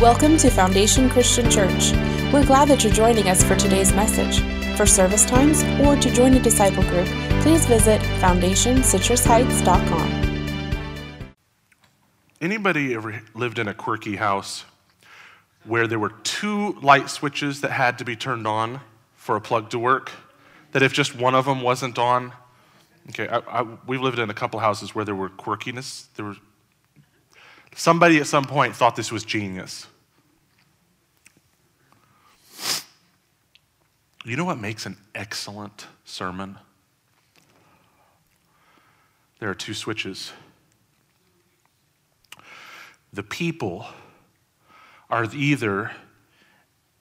Welcome to Foundation Christian Church. We're glad that you're joining us for today's message. For service times or to join a disciple group, please visit foundationcitrusheights.com. Anybody ever lived in a quirky house where there were two light switches that had to be turned on for a plug to work? That if just one of them wasn't on, okay, I, I, we've lived in a couple houses where there were quirkiness. There were somebody at some point thought this was genius. You know what makes an excellent sermon? There are two switches. The people are either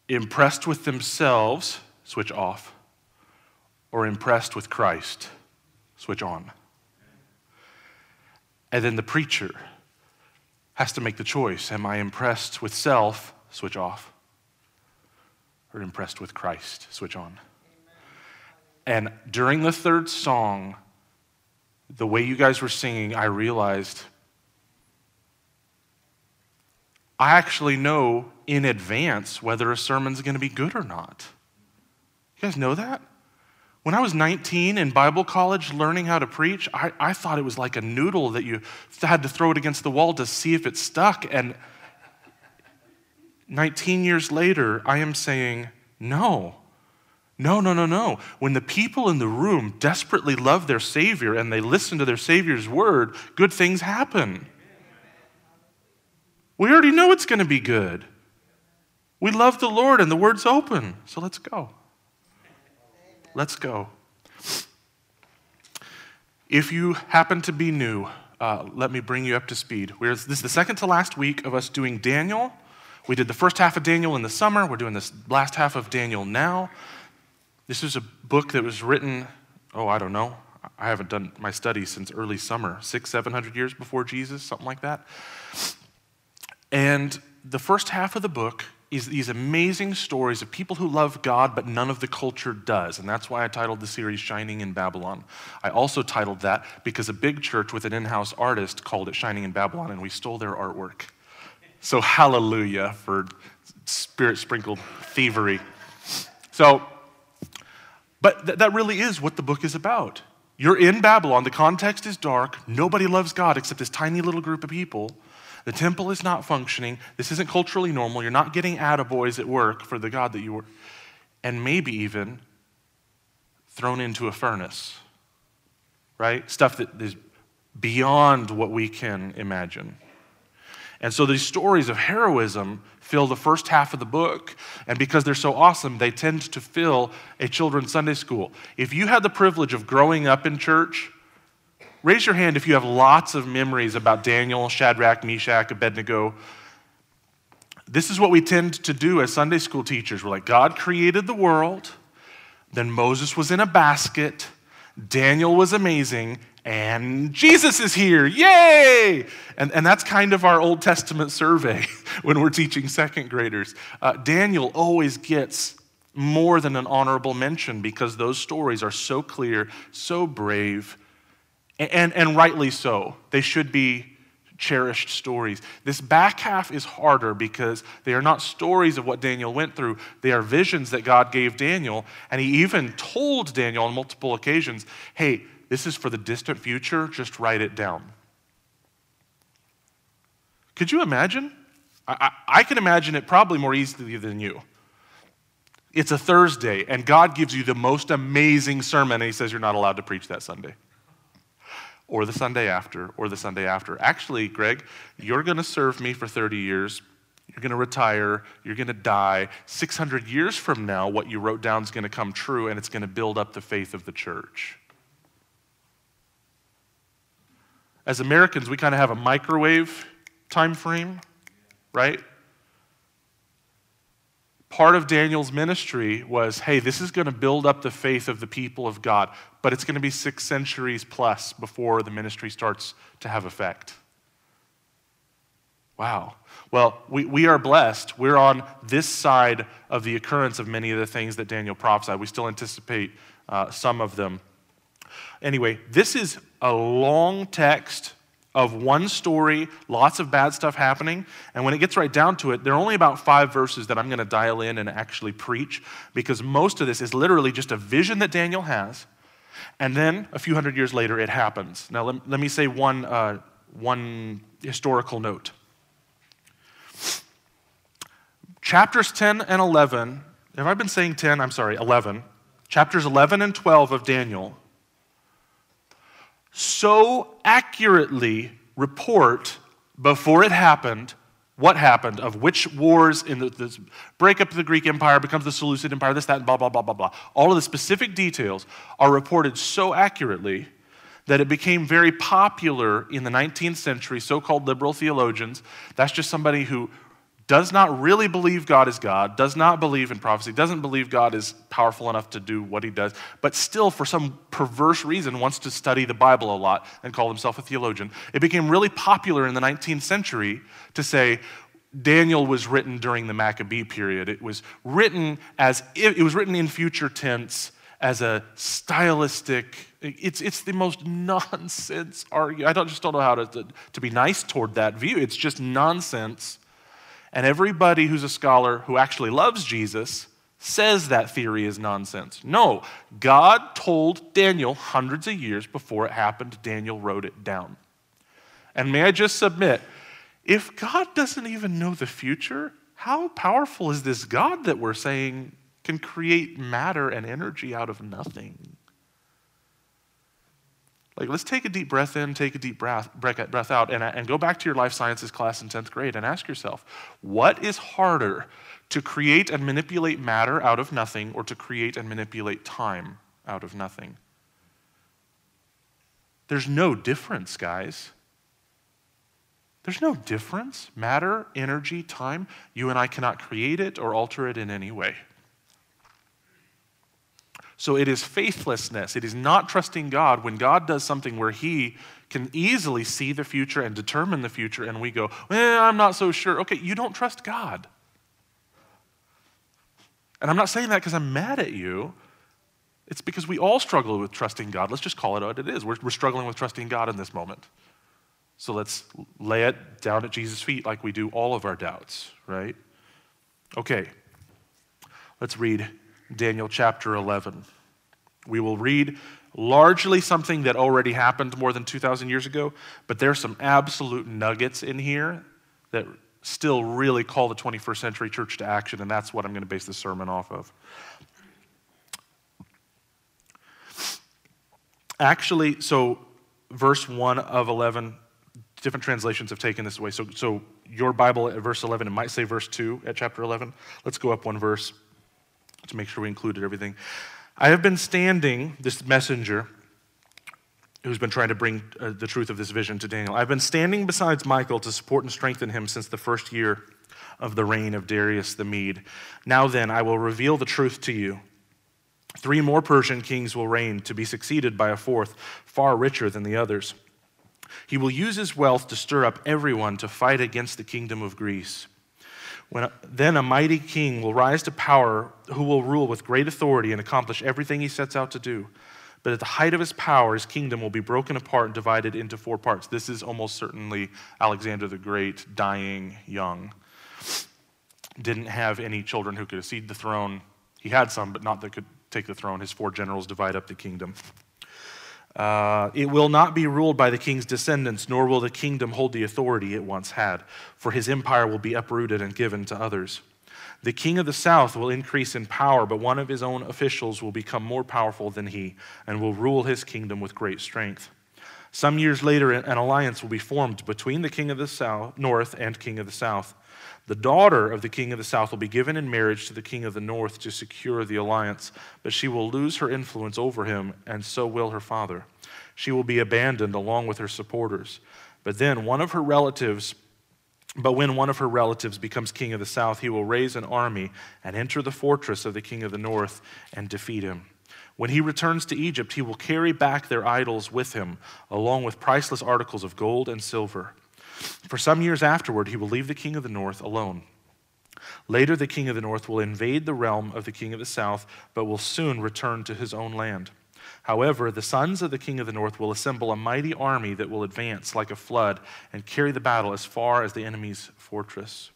impressed with themselves, switch off, or impressed with Christ, switch on. And then the preacher has to make the choice Am I impressed with self, switch off, or impressed with Christ, switch on? And during the third song, the way you guys were singing, I realized I actually know in advance whether a sermon's going to be good or not. You guys know that? When I was 19 in Bible college learning how to preach, I, I thought it was like a noodle that you had to throw it against the wall to see if it stuck. And 19 years later, I am saying, no. No, no, no, no. When the people in the room desperately love their Savior and they listen to their Savior's word, good things happen. We already know it's going to be good. We love the Lord and the word's open. So let's go. Let's go. If you happen to be new, uh, let me bring you up to speed. We're, this is the second to last week of us doing Daniel. We did the first half of Daniel in the summer. We're doing this last half of Daniel now. This is a book that was written, oh, I don't know. I haven't done my study since early summer, six, seven hundred years before Jesus, something like that. And the first half of the book is these amazing stories of people who love God, but none of the culture does. And that's why I titled the series Shining in Babylon. I also titled that because a big church with an in house artist called it Shining in Babylon, and we stole their artwork. So, hallelujah for spirit sprinkled thievery. So, but th- that really is what the book is about. You're in Babylon, the context is dark, nobody loves God except this tiny little group of people. The temple is not functioning. This isn't culturally normal. You're not getting attaboys at work for the God that you were, and maybe even thrown into a furnace, right? Stuff that is beyond what we can imagine. And so these stories of heroism fill the first half of the book. And because they're so awesome, they tend to fill a children's Sunday school. If you had the privilege of growing up in church, Raise your hand if you have lots of memories about Daniel, Shadrach, Meshach, Abednego. This is what we tend to do as Sunday school teachers. We're like, God created the world, then Moses was in a basket, Daniel was amazing, and Jesus is here. Yay! And, and that's kind of our Old Testament survey when we're teaching second graders. Uh, Daniel always gets more than an honorable mention because those stories are so clear, so brave, and, and rightly so. They should be cherished stories. This back half is harder because they are not stories of what Daniel went through, they are visions that God gave Daniel. And he even told Daniel on multiple occasions hey, this is for the distant future, just write it down. Could you imagine? I, I, I can imagine it probably more easily than you. It's a Thursday, and God gives you the most amazing sermon, and He says you're not allowed to preach that Sunday or the Sunday after, or the Sunday after. Actually, Greg, you're going to serve me for 30 years. You're going to retire. You're going to die. 600 years from now, what you wrote down is going to come true, and it's going to build up the faith of the church. As Americans, we kind of have a microwave time frame, right? Part of Daniel's ministry was hey, this is going to build up the faith of the people of God, but it's going to be six centuries plus before the ministry starts to have effect. Wow. Well, we, we are blessed. We're on this side of the occurrence of many of the things that Daniel prophesied. We still anticipate uh, some of them. Anyway, this is a long text of one story, lots of bad stuff happening. And when it gets right down to it, there are only about five verses that I'm going to dial in and actually preach because most of this is literally just a vision that Daniel has. And then a few hundred years later, it happens. Now, let, let me say one, uh, one historical note. Chapters 10 and 11, have I been saying 10? I'm sorry, 11. Chapters 11 and 12 of Daniel so accurately report before it happened what happened of which wars in the, the, breakup of the Greek Empire becomes the Seleucid Empire, this, that, and blah, blah, blah, blah, blah. All of the specific details are reported so accurately that it became very popular in the 19th century, so called liberal theologians. That's just somebody who does not really believe God is God, does not believe in prophecy, doesn't believe God is powerful enough to do what he does, but still, for some perverse reason, wants to study the Bible a lot and call himself a theologian. It became really popular in the 19th century to say, Daniel was written during the Maccabee period. It was written as it was written in future tense as a stylistic. It's, it's the most nonsense argument. I don't, just don't know how to, to, to be nice toward that view. It's just nonsense and everybody who's a scholar who actually loves Jesus says that theory is nonsense. No, God told Daniel hundreds of years before it happened, Daniel wrote it down. And may I just submit, if God doesn't even know the future, how powerful is this God that we're saying can create matter and energy out of nothing? Like, let's take a deep breath in, take a deep breath, breath out, and, and go back to your life sciences class in 10th grade and ask yourself what is harder to create and manipulate matter out of nothing or to create and manipulate time out of nothing? There's no difference, guys. There's no difference. Matter, energy, time, you and I cannot create it or alter it in any way. So it is faithlessness. It is not trusting God when God does something where He can easily see the future and determine the future, and we go, well, I'm not so sure. Okay, you don't trust God. And I'm not saying that because I'm mad at you. It's because we all struggle with trusting God. Let's just call it what it is. We're, we're struggling with trusting God in this moment. So let's lay it down at Jesus' feet like we do all of our doubts, right? Okay, let's read Daniel chapter 11. We will read largely something that already happened more than 2,000 years ago, but there's some absolute nuggets in here that still really call the 21st century church to action, and that's what I'm going to base this sermon off of. Actually, so verse 1 of 11, different translations have taken this away. So, so your Bible at verse 11, it might say verse 2 at chapter 11. Let's go up one verse to make sure we included everything. I have been standing, this messenger who's been trying to bring uh, the truth of this vision to Daniel, I've been standing beside Michael to support and strengthen him since the first year of the reign of Darius the Mede. Now then, I will reveal the truth to you. Three more Persian kings will reign, to be succeeded by a fourth, far richer than the others. He will use his wealth to stir up everyone to fight against the kingdom of Greece. When, then a mighty king will rise to power who will rule with great authority and accomplish everything he sets out to do. But at the height of his power, his kingdom will be broken apart and divided into four parts. This is almost certainly Alexander the Great dying young. Didn't have any children who could accede the throne. He had some, but not that could take the throne. His four generals divide up the kingdom. Uh, it will not be ruled by the king's descendants, nor will the kingdom hold the authority it once had, for his empire will be uprooted and given to others. The king of the south will increase in power, but one of his own officials will become more powerful than he and will rule his kingdom with great strength. Some years later, an alliance will be formed between the king of the south, north and king of the south. The daughter of the king of the south will be given in marriage to the king of the north to secure the alliance, but she will lose her influence over him, and so will her father. She will be abandoned along with her supporters. But then one of her relatives, but when one of her relatives becomes king of the south, he will raise an army and enter the fortress of the king of the north and defeat him. When he returns to Egypt, he will carry back their idols with him, along with priceless articles of gold and silver. For some years afterward, he will leave the king of the north alone. Later, the king of the north will invade the realm of the king of the south, but will soon return to his own land. However, the sons of the king of the north will assemble a mighty army that will advance like a flood and carry the battle as far as the enemy's fortress.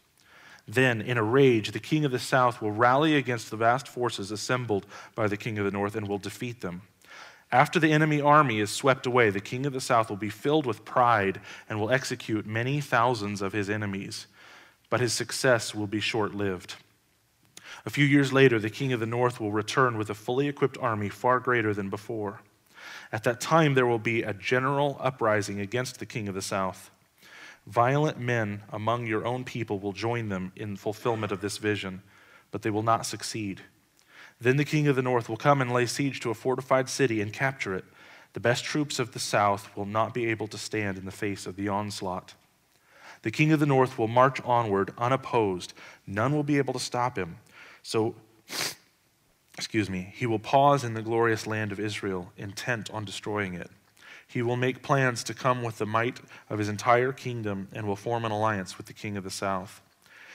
Then, in a rage, the king of the south will rally against the vast forces assembled by the king of the north and will defeat them. After the enemy army is swept away, the king of the south will be filled with pride and will execute many thousands of his enemies, but his success will be short lived. A few years later, the king of the north will return with a fully equipped army far greater than before. At that time, there will be a general uprising against the king of the south. Violent men among your own people will join them in fulfillment of this vision, but they will not succeed. Then the king of the north will come and lay siege to a fortified city and capture it. The best troops of the south will not be able to stand in the face of the onslaught. The king of the north will march onward unopposed. None will be able to stop him. So, excuse me, he will pause in the glorious land of Israel, intent on destroying it. He will make plans to come with the might of his entire kingdom and will form an alliance with the king of the south.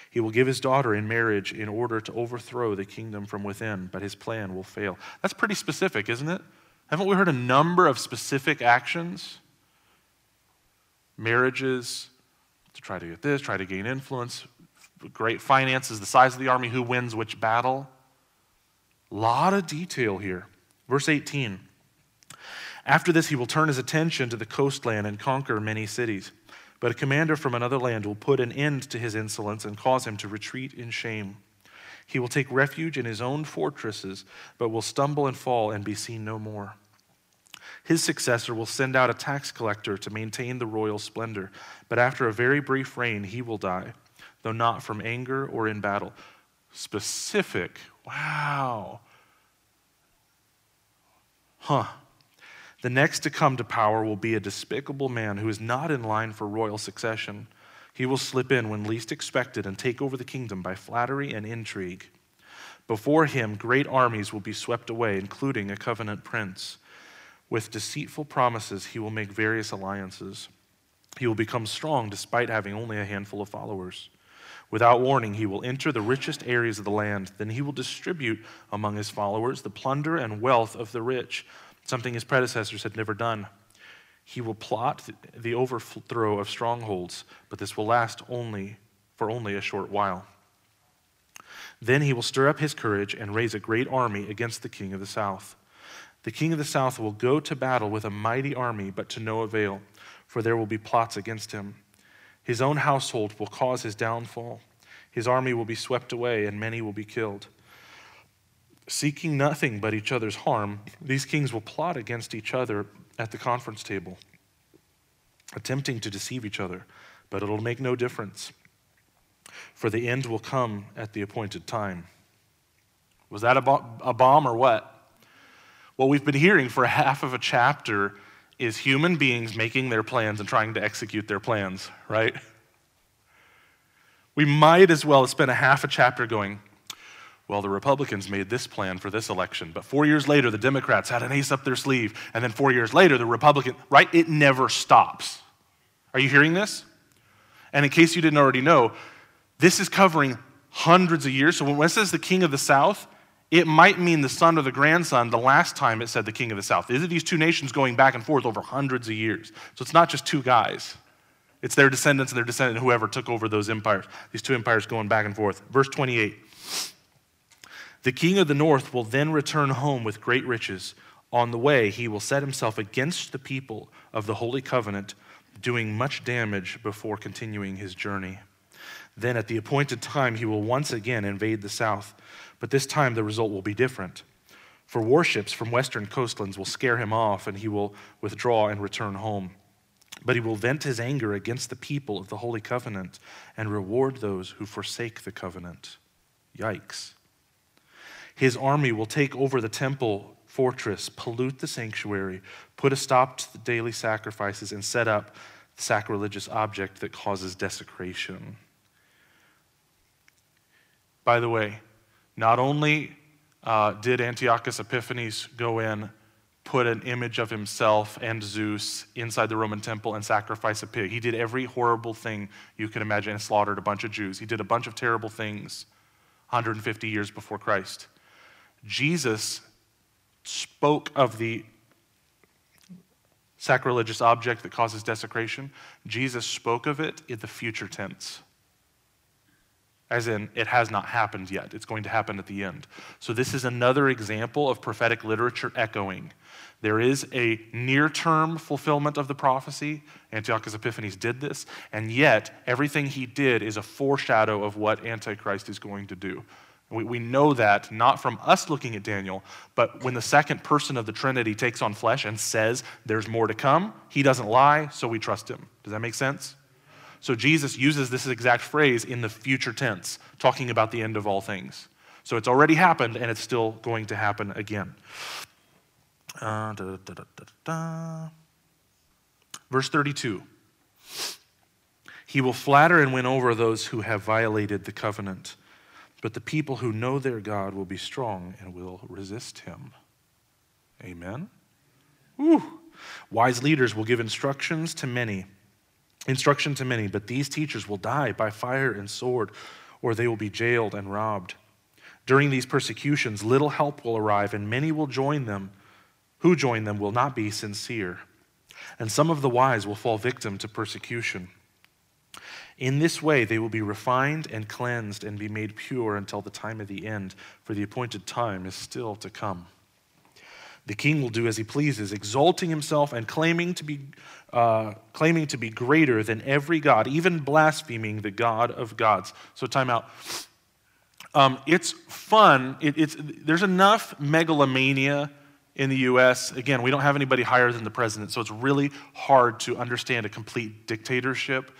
He will give his daughter in marriage in order to overthrow the kingdom from within, but his plan will fail. That's pretty specific, isn't it? Haven't we heard a number of specific actions? Marriages, to try to get this, try to gain influence, great finances, the size of the army, who wins which battle. A lot of detail here. Verse 18. After this, he will turn his attention to the coastland and conquer many cities. But a commander from another land will put an end to his insolence and cause him to retreat in shame. He will take refuge in his own fortresses, but will stumble and fall and be seen no more. His successor will send out a tax collector to maintain the royal splendor, but after a very brief reign, he will die though not from anger or in battle. Specific. Wow. Huh. The next to come to power will be a despicable man who is not in line for royal succession. He will slip in when least expected and take over the kingdom by flattery and intrigue. Before him, great armies will be swept away, including a covenant prince. With deceitful promises, he will make various alliances. He will become strong despite having only a handful of followers. Without warning, he will enter the richest areas of the land. Then he will distribute among his followers the plunder and wealth of the rich, something his predecessors had never done. He will plot the overthrow of strongholds, but this will last only for only a short while. Then he will stir up his courage and raise a great army against the king of the south. The king of the south will go to battle with a mighty army, but to no avail, for there will be plots against him. His own household will cause his downfall. His army will be swept away, and many will be killed. Seeking nothing but each other's harm, these kings will plot against each other at the conference table, attempting to deceive each other, but it'll make no difference, for the end will come at the appointed time. Was that a, bomb or what? What we've been hearing for half of a chapter is human beings making their plans and trying to execute their plans, right? We might as well spend a half a chapter going, well, the Republicans made this plan for this election, but four years later, the Democrats had an ace up their sleeve, and then four years later, the Republican, right? It never stops. Are you hearing this? And in case you didn't already know, this is covering hundreds of years. So when it says the king of the south, it might mean the son or the grandson the last time it said the king of the south. These are these two nations going back and forth over hundreds of years. So it's not just two guys, it's their descendants and their descendant, whoever took over those empires. These two empires going back and forth. Verse 28 The king of the north will then return home with great riches. On the way, he will set himself against the people of the Holy Covenant, doing much damage before continuing his journey. Then, at the appointed time, he will once again invade the south but this time the result will be different. For warships from western coastlands will scare him off, and he will withdraw and return home. But he will vent his anger against the people of the Holy Covenant and reward those who forsake the covenant. Yikes. His army will take over the temple fortress, pollute the sanctuary, put a stop to the daily sacrifices, and set up the sacrilegious object that causes desecration. By the way, not only uh, did Antiochus Epiphanes go in, put an image of himself and Zeus inside the Roman temple and sacrifice a pig, he did every horrible thing you can imagine and slaughtered a bunch of Jews. He did a bunch of terrible things 150 years before Christ. Jesus spoke of the sacrilegious object that causes desecration, Jesus spoke of it in the future tense. As in, it has not happened yet. It's going to happen at the end. So, this is another example of prophetic literature echoing. There is a near term fulfillment of the prophecy. Antiochus Epiphanes did this, and yet everything he did is a foreshadow of what Antichrist is going to do. We, we know that not from us looking at Daniel, but when the second person of the Trinity takes on flesh and says there's more to come, he doesn't lie, so we trust him. Does that make sense? So Jesus uses this exact phrase in the future tense, talking about the end of all things. So it's already happened and it's still going to happen again. Uh, da, da, da, Verse 32 He will flatter and win over those who have violated the covenant, but the people who know their God will be strong and will resist him. Amen. Whew. Wise leaders will give instructions to many instruction to many, but these teachers will die by fire and sword, or they will be jailed and robbed. During these persecutions, little help will arrive, and many will join them. Who join them will not be sincere. And some of the wise will fall victim to persecution. In this way, they will be refined and cleansed and be made pure until the time of the end, for the appointed time is still to come. The king will do as he pleases, exalting himself and claiming to be, uh, claiming to be greater than every god, even blaspheming the God of gods. So, time out. Um, it's fun. It, it's, there's enough megalomania in the US. Again, we don't have anybody higher than the president, so it's really hard to understand a complete dictatorship.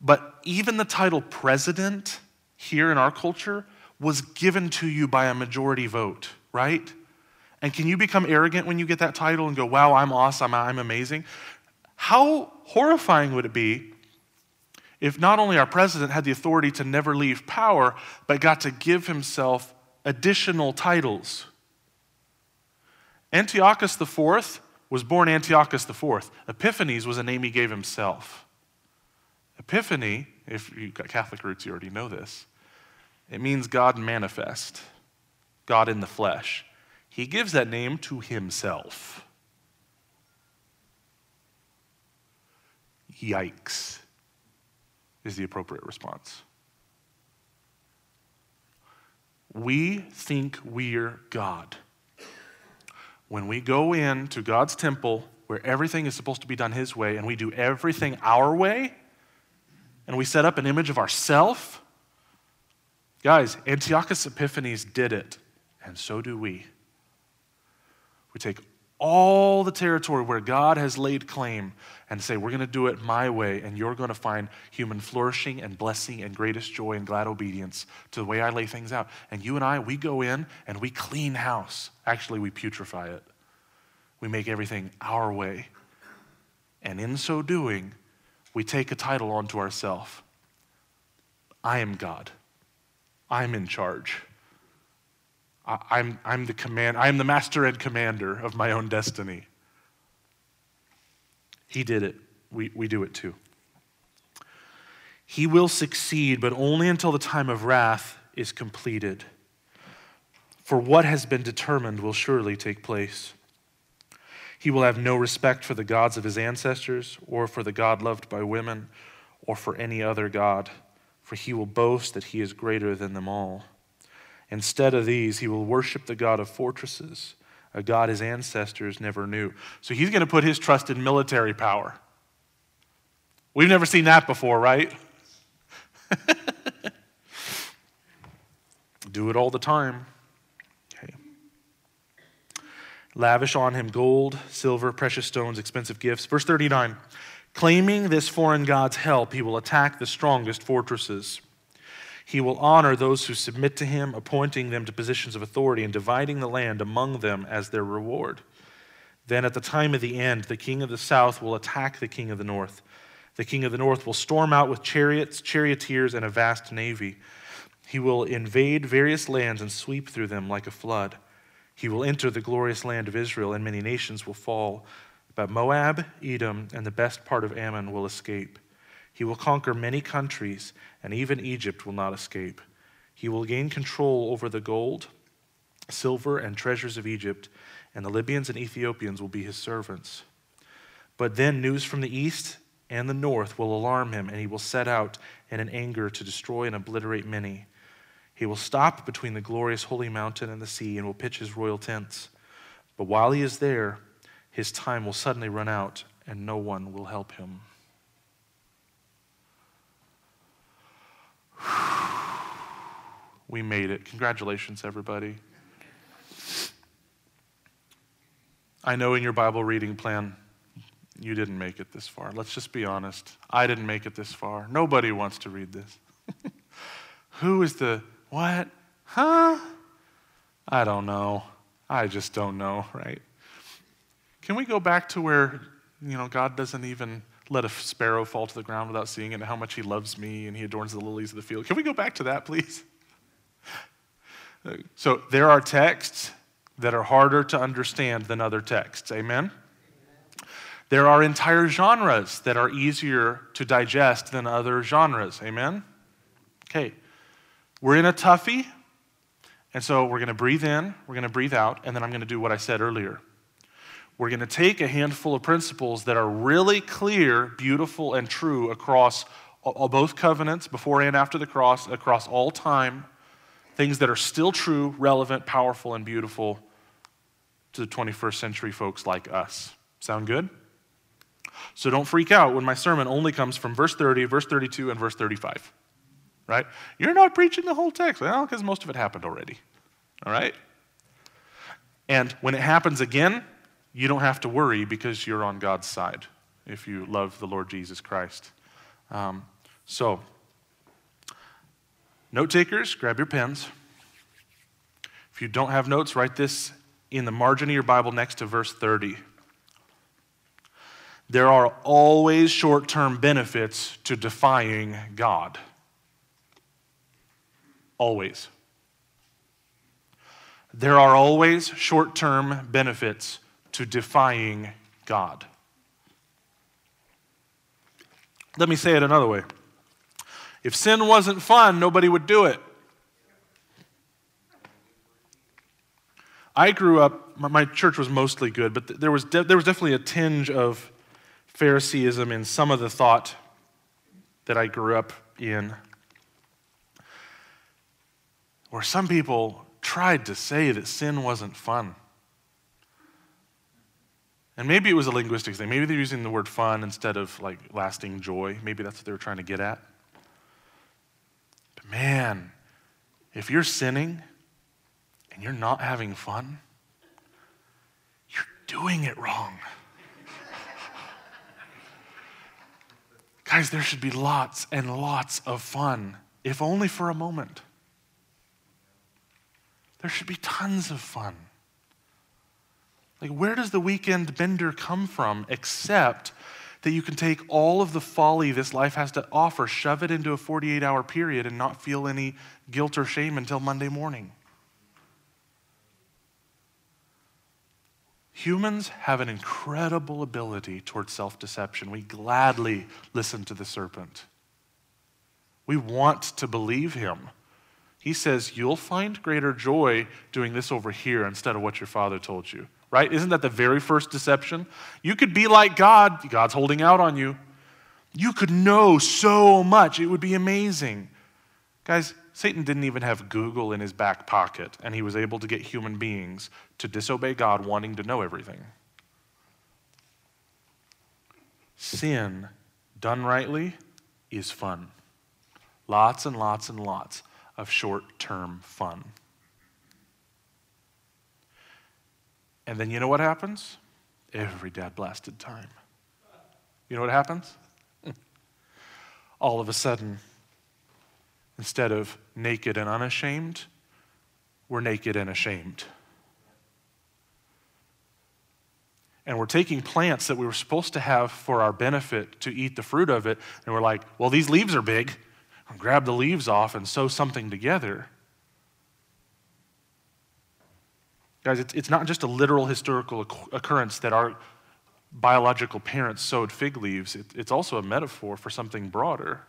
But even the title president here in our culture was given to you by a majority vote, right? And can you become arrogant when you get that title and go, wow, I'm awesome, I'm amazing? How horrifying would it be if not only our president had the authority to never leave power, but got to give himself additional titles? Antiochus IV was born Antiochus IV. Epiphanes was a name he gave himself. Epiphany, if you've got Catholic roots, you already know this. It means God manifest, God in the flesh. He gives that name to himself. Yikes, is the appropriate response. We think we're God. When we go into God's temple where everything is supposed to be done His way and we do everything our way, and we set up an image of ourself, guys, Antiochus Epiphanes did it, and so do we. We take all the territory where God has laid claim and say, We're going to do it my way, and you're going to find human flourishing and blessing and greatest joy and glad obedience to the way I lay things out. And you and I, we go in and we clean house. Actually, we putrefy it. We make everything our way. And in so doing, we take a title onto ourselves I am God, I'm in charge. I'm, I'm the command, I am the master and commander of my own destiny. He did it. We, we do it too. He will succeed, but only until the time of wrath is completed. For what has been determined will surely take place. He will have no respect for the gods of his ancestors, or for the God loved by women, or for any other God, for he will boast that he is greater than them all. Instead of these, he will worship the God of fortresses, a God his ancestors never knew. So he's going to put his trust in military power. We've never seen that before, right? Do it all the time. Okay. Lavish on him gold, silver, precious stones, expensive gifts. Verse 39 Claiming this foreign God's help, he will attack the strongest fortresses. He will honor those who submit to him, appointing them to positions of authority and dividing the land among them as their reward. Then at the time of the end, the king of the south will attack the king of the north. The king of the north will storm out with chariots, charioteers, and a vast navy. He will invade various lands and sweep through them like a flood. He will enter the glorious land of Israel, and many nations will fall. But Moab, Edom, and the best part of Ammon will escape. He will conquer many countries, and even Egypt will not escape. He will gain control over the gold silver and treasures of Egypt, and the Libyans and Ethiopians will be his servants. But then news from the east and the north will alarm him, and he will set out in an anger to destroy and obliterate many. He will stop between the glorious holy mountain and the sea and will pitch his royal tents. But while he is there, his time will suddenly run out, and no one will help him. We made it. Congratulations, everybody. I know in your Bible reading plan, you didn't make it this far. Let's just be honest. I didn't make it this far. Nobody wants to read this. Who is the what? Huh? I don't know. I just don't know, right? Can we go back to where, you know, God doesn't even let a sparrow fall to the ground without seeing it and how much he loves me and he adorns the lilies of the field? Can we go back to that, please? So there are texts that are harder to understand than other texts. Amen? There are entire genres that are easier to digest than other genres. Amen? Okay. We're in a toughie, and so we're going to breathe in, we're going to breathe out, and then I'm going to do what I said earlier. We're going to take a handful of principles that are really clear, beautiful, and true across both covenants, before and after the cross, across all time, things that are still true, relevant, powerful, and beautiful to the 21st century folks like us. Sound good? So don't freak out when my sermon only comes from verse 30, verse 32, and verse 35. Right? You're not preaching the whole text. Well, because most of it happened already. All right? And when it happens again, you don't have to worry because you're on God's side if you love the Lord Jesus Christ. Um, so, note takers, grab your pens. If you don't have notes, write this in the margin of your Bible next to verse 30. There are always short term benefits to defying God. Always. There are always short term benefits to defying God. Let me say it another way. If sin wasn't fun, nobody would do it. I grew up, my church was mostly good, but there was, de- there was definitely a tinge of Phariseeism in some of the thought that I grew up in, where some people tried to say that sin wasn't fun. And maybe it was a linguistic thing. Maybe they're using the word fun instead of like lasting joy. Maybe that's what they were trying to get at. But man, if you're sinning and you're not having fun, you're doing it wrong. Guys, there should be lots and lots of fun, if only for a moment. There should be tons of fun. Like, where does the weekend bender come from except that you can take all of the folly this life has to offer, shove it into a 48 hour period, and not feel any guilt or shame until Monday morning? Humans have an incredible ability towards self deception. We gladly listen to the serpent. We want to believe him. He says, You'll find greater joy doing this over here instead of what your father told you. Right? Isn't that the very first deception? You could be like God, God's holding out on you. You could know so much, it would be amazing. Guys, Satan didn't even have Google in his back pocket, and he was able to get human beings to disobey God, wanting to know everything. Sin, done rightly, is fun. Lots and lots and lots of short term fun. And then you know what happens? Every dad blasted time. You know what happens? All of a sudden, Instead of naked and unashamed, we're naked and ashamed. And we're taking plants that we were supposed to have for our benefit to eat the fruit of it, and we're like, well, these leaves are big. I'll grab the leaves off and sew something together. Guys, it's not just a literal historical occurrence that our biological parents sewed fig leaves, it's also a metaphor for something broader.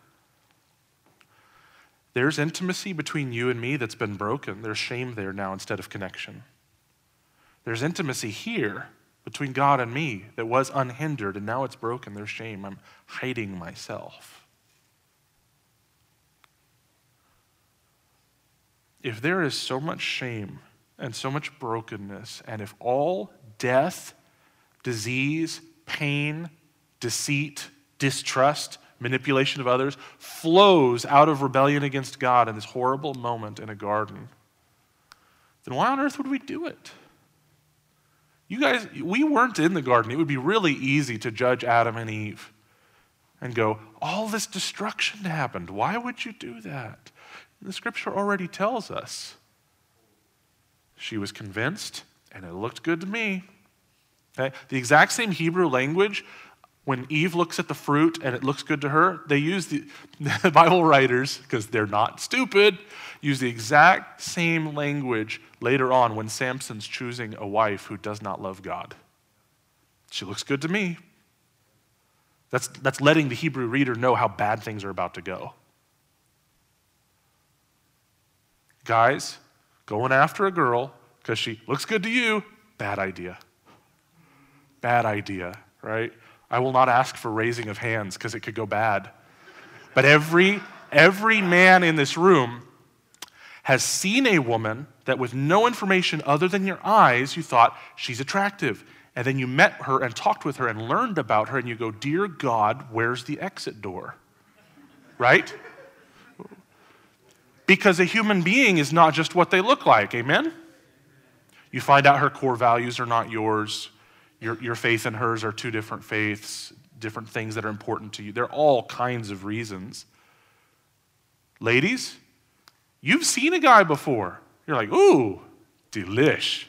There's intimacy between you and me that's been broken. There's shame there now instead of connection. There's intimacy here between God and me that was unhindered, and now it's broken. There's shame. I'm hiding myself. If there is so much shame and so much brokenness, and if all death, disease, pain, deceit, distrust, manipulation of others flows out of rebellion against God in this horrible moment in a garden, then why on earth would we do it? You guys, we weren't in the garden. It would be really easy to judge Adam and Eve and go, all this destruction happened. Why would you do that? The scripture already tells us. She was convinced, and it looked good to me. Okay? The exact same Hebrew language, when Eve looks at the fruit and it looks good to her, they use the, the Bible writers, because they're not stupid, use the exact same language later on when Samson's choosing a wife who does not love God. She looks good to me. That's, that's letting the Hebrew reader know how bad things are about to go. Guys, going after a girl because she looks good to you, bad idea. Bad idea, right? I will not ask for raising of hands because it could go bad. But every, every man in this room has seen a woman that, with no information other than your eyes, you thought she's attractive. And then you met her and talked with her and learned about her, and you go, Dear God, where's the exit door? Right? Because a human being is not just what they look like, amen? You find out her core values are not yours. Your, your faith and hers are two different faiths, different things that are important to you. There are all kinds of reasons. Ladies, you've seen a guy before. You're like, ooh, delish.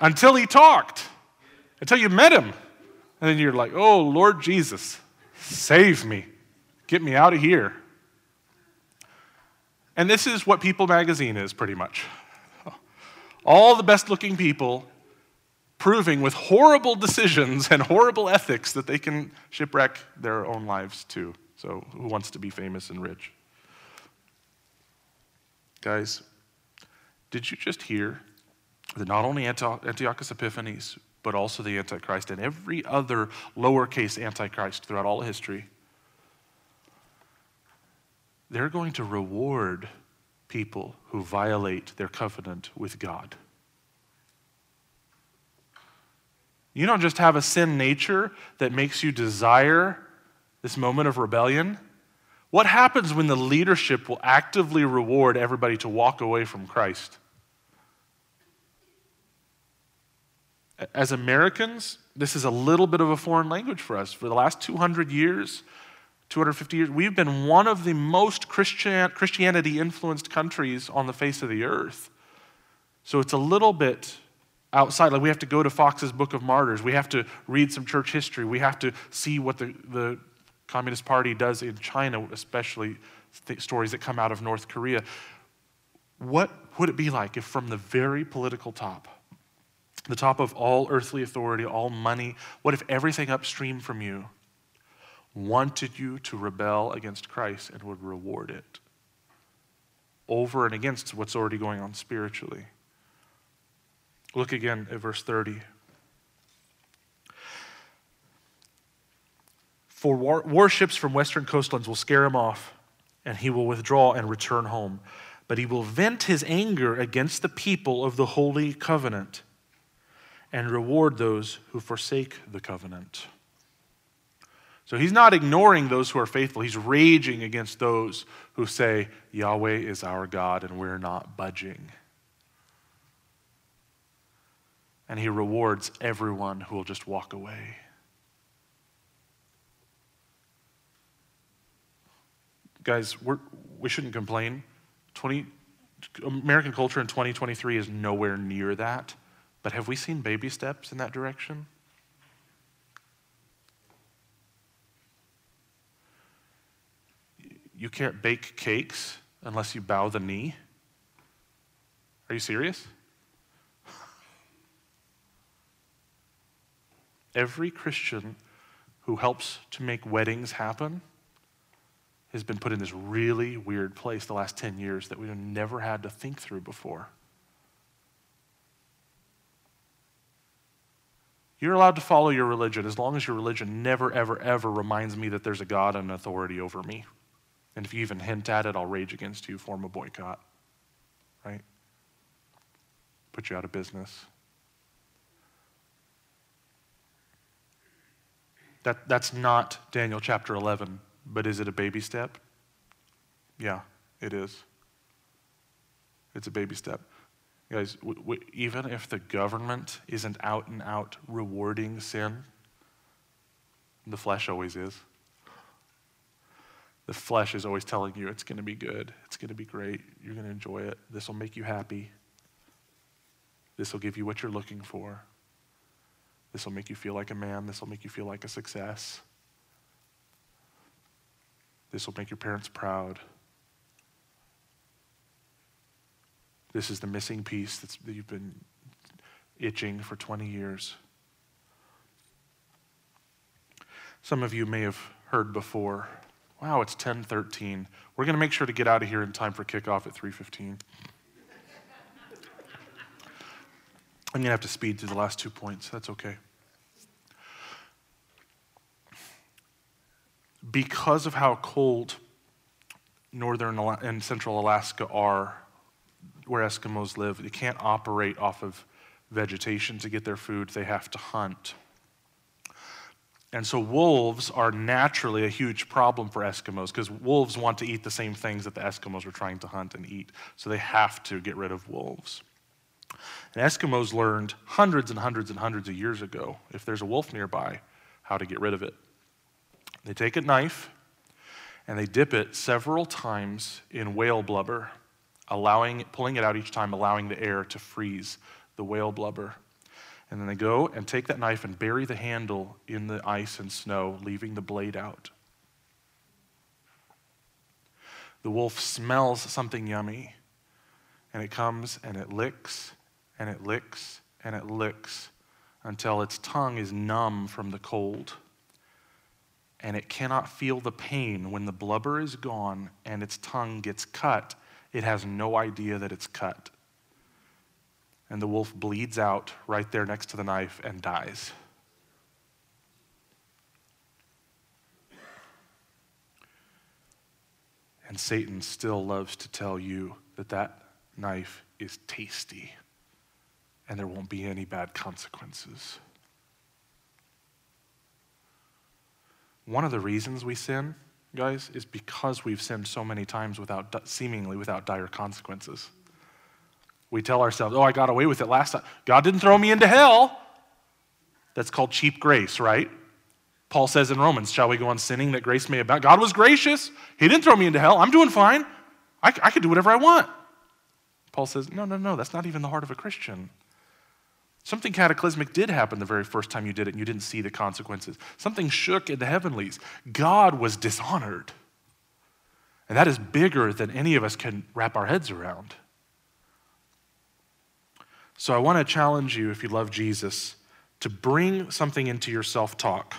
until he talked, until you met him. And then you're like, oh, Lord Jesus, save me. Get me out of here. And this is what People magazine is pretty much. All the best looking people proving with horrible decisions and horrible ethics that they can shipwreck their own lives too. So, who wants to be famous and rich? Guys, did you just hear that not only Antiochus Epiphanes, but also the Antichrist and every other lowercase Antichrist throughout all history they're going to reward people who violate their covenant with God. You don't just have a sin nature that makes you desire this moment of rebellion. What happens when the leadership will actively reward everybody to walk away from Christ? As Americans, this is a little bit of a foreign language for us. For the last 200 years, 250 years, we've been one of the most Christian, Christianity influenced countries on the face of the earth. So it's a little bit outside. Like we have to go to Foxe's Book of Martyrs. We have to read some church history. We have to see what the, the Communist Party does in China, especially th- stories that come out of North Korea. What would it be like if from the very political top, the top of all earthly authority, all money, what if everything upstream from you wanted you to rebel against Christ and would reward it over and against what's already going on spiritually. Look again at verse 30. For war- warships from western coastlands will scare him off, and he will withdraw and return home. But he will vent his anger against the people of the holy covenant and reward those who forsake the covenant. So he's not ignoring those who are faithful. He's raging against those who say, Yahweh is our God and we're not budging. And he rewards everyone who will just walk away. Guys, we're, we shouldn't complain. 20, American culture in 2023 is nowhere near that. But have we seen baby steps in that direction? You can't bake cakes unless you bow the knee? Are you serious? Every Christian who helps to make weddings happen has been put in this really weird place the last 10 years that we've never had to think through before. You're allowed to follow your religion as long as your religion never, ever, ever reminds me that there's a God and authority over me. And if you even hint at it, I'll rage against you, form a boycott. Right? Put you out of business. That, that's not Daniel chapter 11, but is it a baby step? Yeah, it is. It's a baby step. Guys, even if the government isn't out and out rewarding sin, the flesh always is. The flesh is always telling you it's going to be good, it's going to be great, you're going to enjoy it, this will make you happy, this will give you what you're looking for, this will make you feel like a man, this will make you feel like a success, this will make your parents proud. This is the missing piece that you've been itching for 20 years. Some of you may have heard before, wow, it's 10:13. We're going to make sure to get out of here in time for kickoff at 3:15. I'm going to have to speed through the last two points. That's okay. Because of how cold northern and central Alaska are, where Eskimos live, they can't operate off of vegetation to get their food, they have to hunt. And so wolves are naturally a huge problem for Eskimos because wolves want to eat the same things that the Eskimos are trying to hunt and eat. So they have to get rid of wolves. And Eskimos learned hundreds and hundreds and hundreds of years ago, if there's a wolf nearby, how to get rid of it. They take a knife and they dip it several times in whale blubber allowing, pulling it out each time, allowing the air to freeze the whale blubber. And then they go and take that knife and bury the handle in the ice and snow, leaving the blade out. The wolf smells something yummy, and it comes and it licks and it licks and it licks until its tongue is numb from the cold. And it cannot feel the pain when the blubber is gone and its tongue gets cut it has no idea that it's cut. And the wolf bleeds out right there next to the knife and dies. And Satan still loves to tell you that that knife is tasty and there won't be any bad consequences. One of the reasons we sin guys, is because we've sinned so many times without seemingly without dire consequences. We tell ourselves, "Oh, I got away with it last time. God didn't throw me into hell." That's called cheap grace, right? Paul says in Romans, "Shall we go on sinning that grace may abound?" God was gracious. He didn't throw me into hell. I'm doing fine. I, I can do whatever I want. Paul says, "No, no, no. That's not even the heart of a Christian." Something cataclysmic did happen the very first time you did it and you didn't see the consequences. Something shook in the heavenlies. God was dishonored. And that is bigger than any of us can wrap our heads around. So I want to challenge you, if you love Jesus, to bring something into your self talk.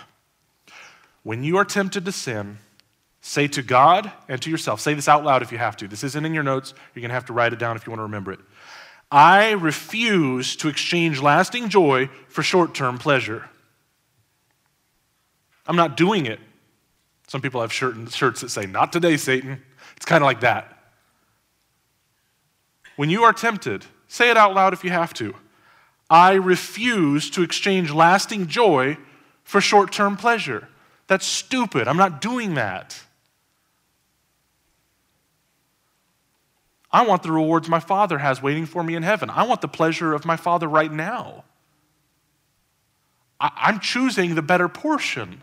When you are tempted to sin, say to God and to yourself, say this out loud if you have to. This isn't in your notes. You're going to have to write it down if you want to remember it. I refuse to exchange lasting joy for short term pleasure. I'm not doing it. Some people have shirts that say, Not today, Satan. It's kind of like that. When you are tempted, say it out loud if you have to. I refuse to exchange lasting joy for short term pleasure. That's stupid. I'm not doing that. I want the rewards my Father has waiting for me in heaven. I want the pleasure of my Father right now. I, am choosing the better portion.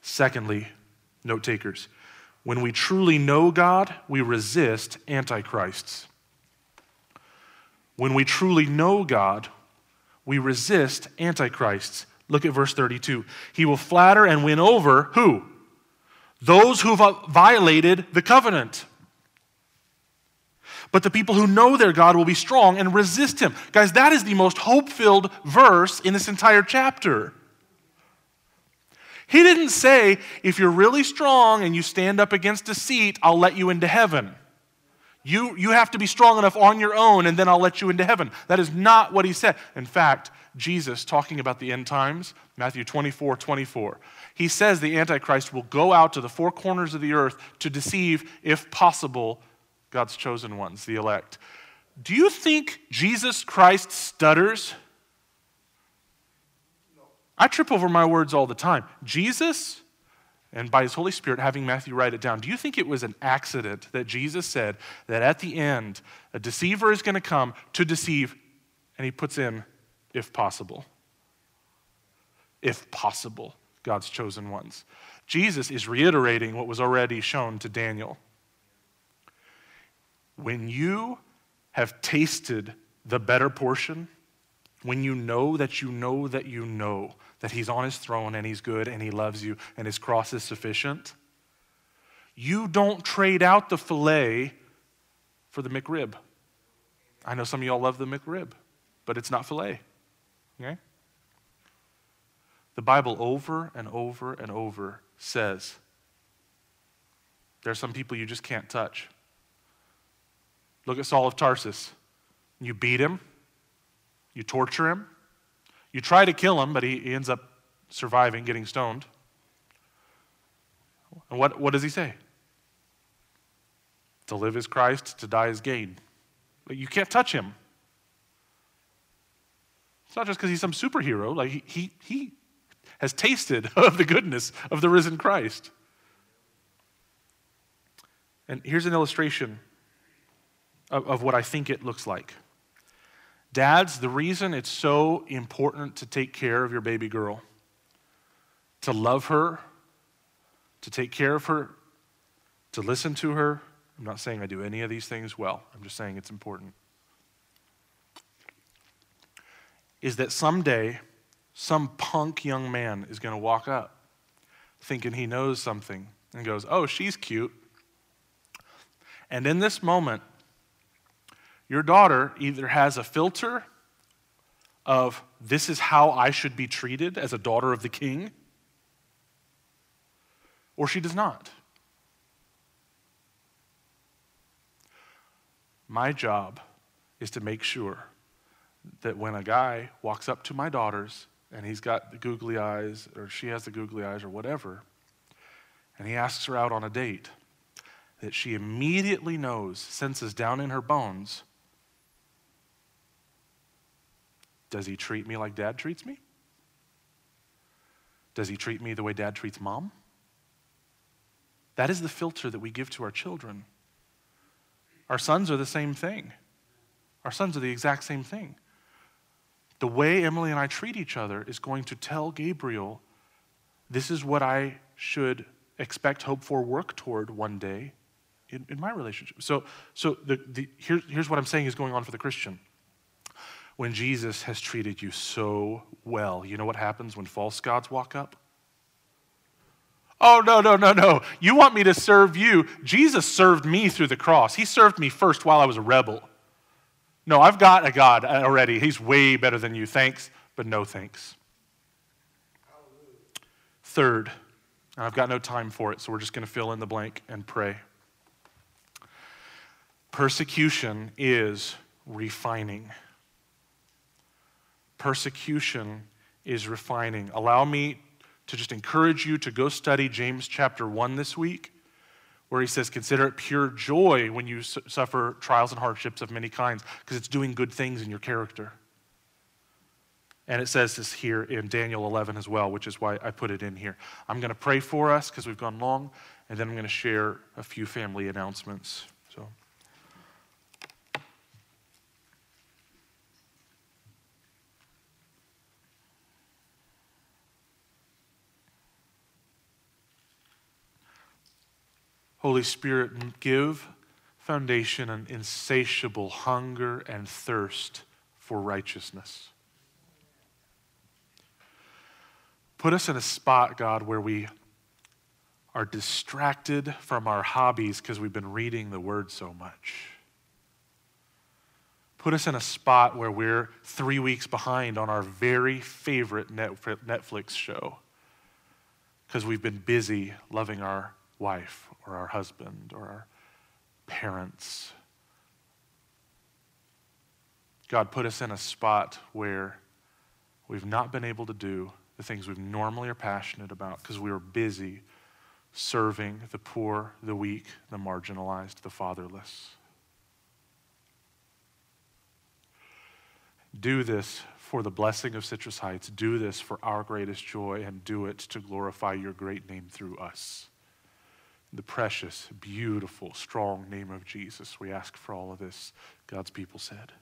Secondly, note takers, when we truly know God, we resist antichrists. When we truly know God, we resist antichrists. Look at verse 32. He will flatter and win over who? Those who've violated the covenant. But the people who know their God will be strong and resist him. Guys, that is the most hope filled verse in this entire chapter. He didn't say, if you're really strong and you stand up against deceit, I'll let you into heaven. You, you have to be strong enough on your own, and then I'll let you into heaven. That is not what he said. In fact, Jesus, talking about the end times, Matthew 24 24, he says the Antichrist will go out to the four corners of the earth to deceive, if possible, God's chosen ones, the elect. Do you think Jesus Christ stutters? I trip over my words all the time. Jesus, and by his Holy Spirit having Matthew write it down, do you think it was an accident that Jesus said that at the end, a deceiver is going to come to deceive, and he puts in, if possible? If possible, God's chosen ones. Jesus is reiterating what was already shown to Daniel. When you have tasted the better portion, when you know that you know that you know that He's on His throne and He's good and He loves you and His cross is sufficient, you don't trade out the filet for the McRib. I know some of y'all love the McRib, but it's not filet. Okay? The Bible over and over and over says there are some people you just can't touch. Look at Saul of Tarsus. You beat him, you torture him, you try to kill him, but he, ends up surviving, getting stoned. And what, what does he say? To live is Christ, to die is gain. But you can't touch him. It's not just because he's some superhero. Like he, he, he has tasted of the goodness of the risen Christ. And here's an illustration of, of what I think it looks like. Dads, the reason it's so important to take care of your baby girl, to love her, to take care of her, to listen to her, I'm not saying I do any of these things well, I'm just saying it's important, is that someday some punk young man is going to walk up thinking he knows something and goes, Oh, she's cute. And in this moment, your daughter either has a filter of this is how I should be treated as a daughter of the king, or she does not. My job is to make sure that when a guy walks up to my daughters and he's got the googly eyes, or she has the googly eyes, or whatever, and he asks her out on a date, that she immediately knows, senses down in her bones, Does he treat me like dad treats me? Does he treat me the way dad treats mom? That is the filter that we give to our children. Our sons are the same thing. Our sons are the exact same thing. The way Emily and I treat each other is going to tell Gabriel, this is what I should expect, hope for, work toward one day in, in my relationship. So, so the, the, here, here's what I'm saying is going on for the Christian when Jesus has treated you so well. You know what happens when false gods walk up? Oh, no, no, no, no. You want me to serve you. Jesus served me through the cross. He served me first while I was a rebel. No, I've got a God already. He's way better than you. Thanks, but no thanks. Third, and I've got no time for it, so we're just going to fill in the blank and pray. Persecution is refining persecution is refining. Allow me to just encourage you to go study James chapter 1 this week, where he says, Consider it pure joy when you su- suffer trials and hardships of many kinds, because it's doing good things in your character. And it says this here in Daniel 11 as well, which is why I put it in here. I'm going to pray for us because we've gone long, and then I'm going to share a few family announcements. So. Holy Spirit, give foundation an insatiable hunger and thirst for righteousness. Put us in a spot, God, where we are distracted from our hobbies because we've been reading the Word so much. Put us in a spot where we're three weeks behind on our very favorite Netflix show because we've been busy loving our wife or our husband or our parents. God put us in a spot where we've not been able to do the things we normally are passionate about because we were busy serving the poor, the weak, the marginalized, the fatherless. Do this for the blessing of Citrus Heights. Do this for our greatest joy and do it to glorify your great name through us. The precious, beautiful, strong name of Jesus, we ask for all of this. God's people said.